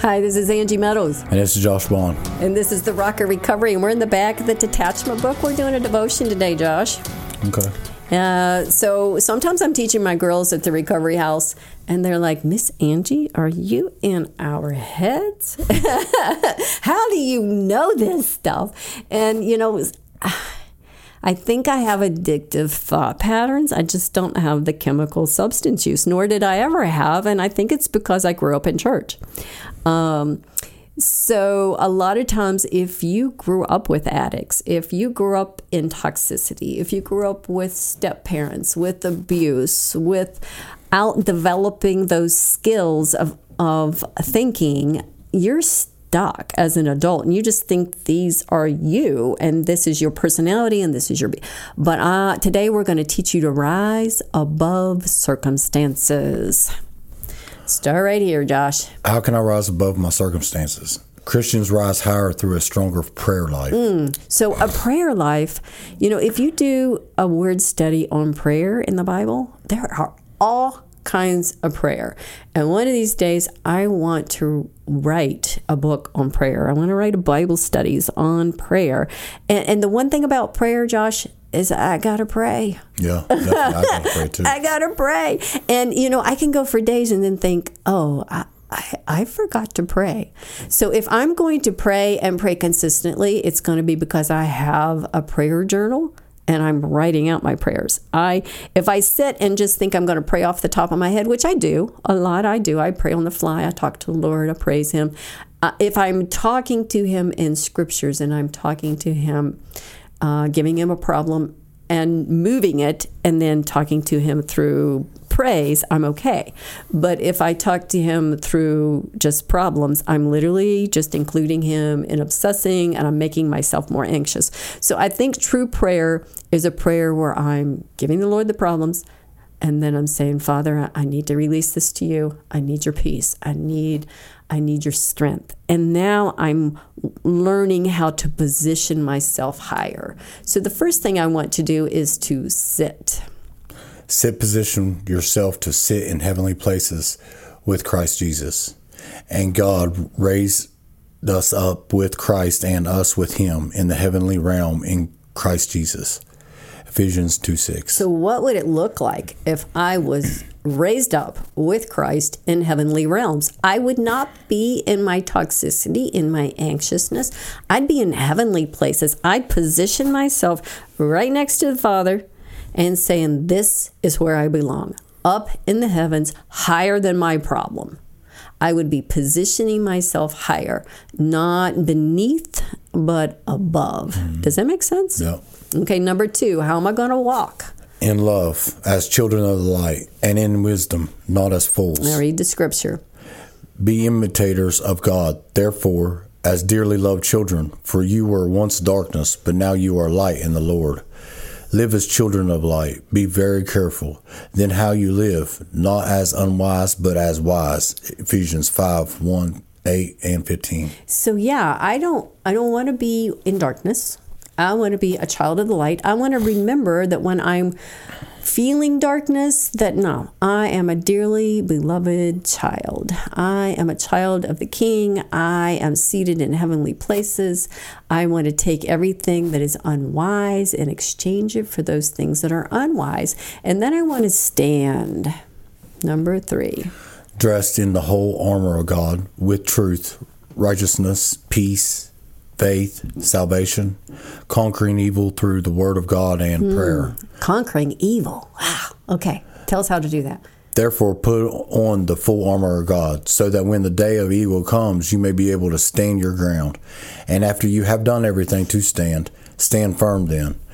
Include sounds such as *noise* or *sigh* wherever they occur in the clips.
Hi, this is Angie Meadows. And this is Josh Bond. And this is the Rocker Recovery. And we're in the back of the detachment book. We're doing a devotion today, Josh. Okay. Uh, so sometimes I'm teaching my girls at the recovery house, and they're like, Miss Angie, are you in our heads? *laughs* How do you know this stuff? And, you know, I think I have addictive thought patterns. I just don't have the chemical substance use, nor did I ever have. And I think it's because I grew up in church. Um, so, a lot of times, if you grew up with addicts, if you grew up in toxicity, if you grew up with step parents, with abuse, with out developing those skills of, of thinking, you're stuck as an adult and you just think these are you and this is your personality and this is your. But uh, today, we're going to teach you to rise above circumstances. Start right here, Josh. How can I rise above my circumstances? Christians rise higher through a stronger prayer life. Mm. So, a prayer life, you know, if you do a word study on prayer in the Bible, there are all kinds of prayer. And one of these days, I want to write a book on prayer. I want to write a Bible studies on prayer. And, and the one thing about prayer, Josh, is I gotta pray. Yeah, *laughs* I gotta pray too. I gotta pray, and you know I can go for days and then think, oh, I, I, I forgot to pray. So if I'm going to pray and pray consistently, it's going to be because I have a prayer journal and I'm writing out my prayers. I if I sit and just think I'm going to pray off the top of my head, which I do a lot, I do. I pray on the fly. I talk to the Lord. I praise Him. Uh, if I'm talking to Him in scriptures and I'm talking to Him uh, giving him a problem and moving it and then talking to him through praise, I'm okay. But if I talk to him through just problems, I'm literally just including him in obsessing and I'm making myself more anxious. So I think true prayer is a prayer where I'm giving the Lord the problems and then I'm saying, Father, I need to release this to you. I need your peace. I need I need your strength. And now I'm learning how to position myself higher. So the first thing I want to do is to sit. Sit position yourself to sit in heavenly places with Christ Jesus. And God raised us up with Christ and us with him in the heavenly realm in Christ Jesus. Ephesians 2 6. So, what would it look like if I was raised up with Christ in heavenly realms? I would not be in my toxicity, in my anxiousness. I'd be in heavenly places. I'd position myself right next to the Father and saying, This is where I belong, up in the heavens, higher than my problem. I would be positioning myself higher, not beneath, but above. Mm-hmm. Does that make sense? Yeah. Okay, number two, how am I going to walk? In love, as children of the light, and in wisdom, not as fools. I read the scripture. Be imitators of God, therefore, as dearly loved children, for you were once darkness, but now you are light in the Lord. Live as children of light. Be very careful. Then how you live, not as unwise, but as wise. Ephesians 5 1, 8, and 15. So yeah, I don't I don't want to be in darkness. I want to be a child of the light. I want to remember that when I'm feeling darkness, that no, I am a dearly beloved child. I am a child of the King. I am seated in heavenly places. I want to take everything that is unwise and exchange it for those things that are unwise. And then I want to stand. Number three. Dressed in the whole armor of God with truth, righteousness, peace, faith, salvation, conquering evil through the word of God and mm, prayer. Conquering evil. Wow. Okay. Tell us how to do that. Therefore, put on the full armor of God, so that when the day of evil comes, you may be able to stand your ground. And after you have done everything to stand, stand firm then,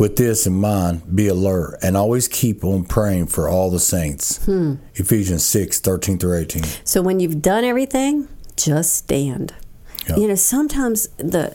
With this in mind, be alert and always keep on praying for all the saints. Hmm. Ephesians 6 13 through 18. So when you've done everything, just stand. Yeah. You know, sometimes the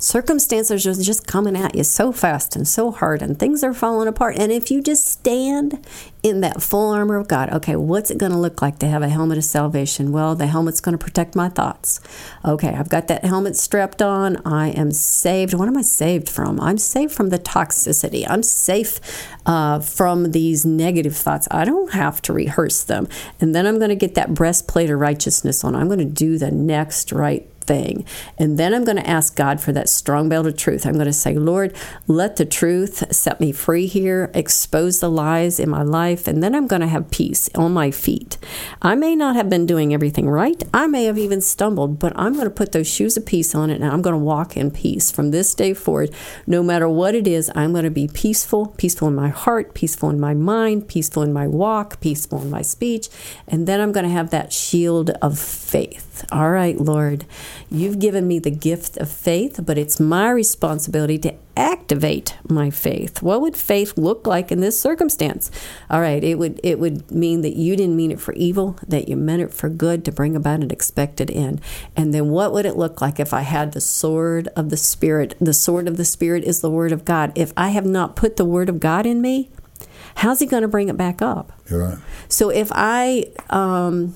circumstances are just coming at you so fast and so hard, and things are falling apart. And if you just stand in that full armor of God, okay, what's it going to look like to have a helmet of salvation? Well, the helmet's going to protect my thoughts. Okay, I've got that helmet strapped on. I am saved. What am I saved from? I'm saved from the toxicity. I'm safe uh, from these negative thoughts. I don't have to rehearse them. And then I'm going to get that breastplate of righteousness on. I'm going to do the next right thing. And then I'm going to ask God for that strong belt of truth. I'm going to say, Lord, let the truth set me free here, expose the lies in my life, and then I'm going to have peace on my feet. I may not have been doing everything right. I may have even stumbled, but I'm going to put those shoes of peace on it and I'm going to walk in peace from this day forward. No matter what it is, I'm going to be peaceful, peaceful in my heart, peaceful in my mind, peaceful in my walk, peaceful in my speech, and then I'm going to have that shield of faith. All right, Lord. You've given me the gift of faith, but it's my responsibility to activate my faith. What would faith look like in this circumstance? All right, it would it would mean that you didn't mean it for evil, that you meant it for good to bring about an expected end. And then what would it look like if I had the sword of the spirit? The sword of the spirit is the word of God. If I have not put the word of God in me, how's he going to bring it back up? Right. So if I um,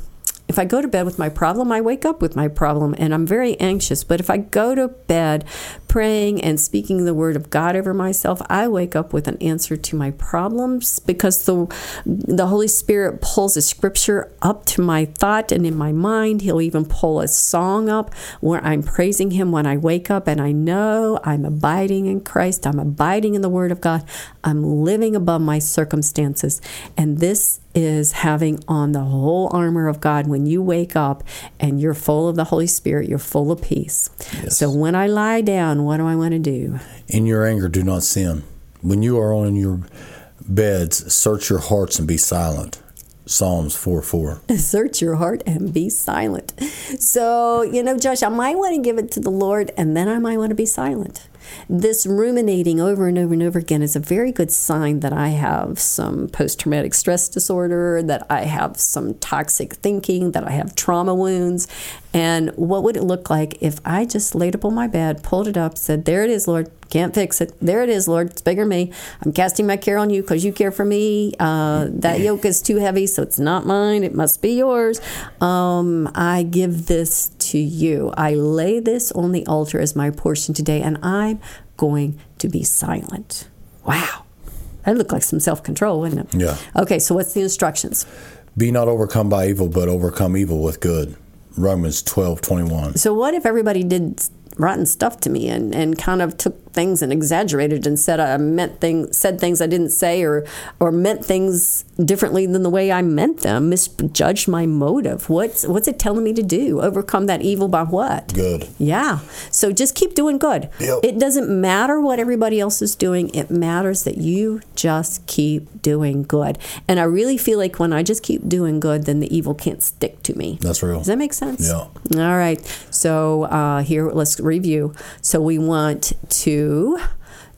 if I go to bed with my problem, I wake up with my problem and I'm very anxious. But if I go to bed praying and speaking the word of God over myself, I wake up with an answer to my problems because the the Holy Spirit pulls a scripture up to my thought and in my mind. He'll even pull a song up where I'm praising him when I wake up and I know I'm abiding in Christ. I'm abiding in the word of God. I'm living above my circumstances. And this is having on the whole armor of God when you wake up and you're full of the Holy Spirit, you're full of peace. Yes. So when I lie down, what do I want to do? In your anger, do not sin. When you are on your beds, search your hearts and be silent. Psalms 4 4. *laughs* Search your heart and be silent. So, you know, Josh, I might want to give it to the Lord and then I might want to be silent. This ruminating over and over and over again is a very good sign that I have some post traumatic stress disorder, that I have some toxic thinking, that I have trauma wounds. And what would it look like if I just laid up on my bed, pulled it up, said, There it is, Lord, can't fix it. There it is, Lord, it's bigger than me. I'm casting my care on you because you care for me. Uh, that yoke is too heavy, so it's not mine, it must be yours. Um, I give this to you. I lay this on the altar as my portion today, and I'm going to be silent. Wow. That looked like some self control, wouldn't it? Yeah. Okay, so what's the instructions? Be not overcome by evil, but overcome evil with good. Romans twelve twenty one. So, what if everybody did rotten stuff to me and, and kind of took things and exaggerated and said I meant things said things I didn't say or or meant things differently than the way I meant them, misjudged my motive. What's what's it telling me to do? Overcome that evil by what? Good. Yeah. So just keep doing good. Yep. It doesn't matter what everybody else is doing. It matters that you just keep doing good. And I really feel like when I just keep doing good, then the evil can't stick to me. That's real. Does that make sense? Yeah. All right. So uh, here, let's review. So we want to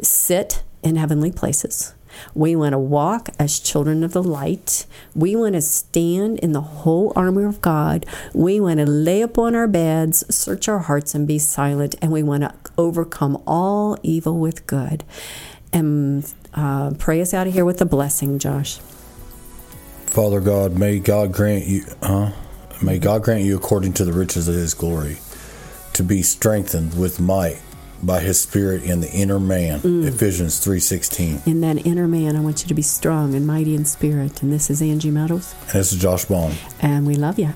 sit in heavenly places. We want to walk as children of the light. We want to stand in the whole armor of God. We want to lay upon our beds, search our hearts, and be silent. And we want to overcome all evil with good. And uh, pray us out of here with a blessing, Josh. Father God, may God grant you, huh? May God grant you according to the riches of His glory, to be strengthened with might by His Spirit in the inner man. Mm. Ephesians three sixteen. In that inner man, I want you to be strong and mighty in spirit. And this is Angie Meadows, And this is Josh Bond. and we love you.